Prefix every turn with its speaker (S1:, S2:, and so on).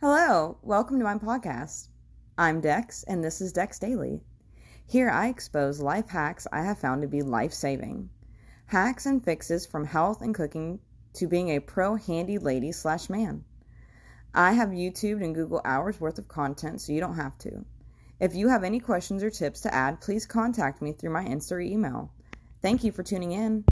S1: Hello, welcome to my podcast. I'm Dex, and this is Dex Daily. Here I expose life hacks I have found to be life saving. Hacks and fixes from health and cooking to being a pro handy lady slash man. I have YouTube and Google hours worth of content so you don't have to. If you have any questions or tips to add, please contact me through my Insta or email. Thank you for tuning in.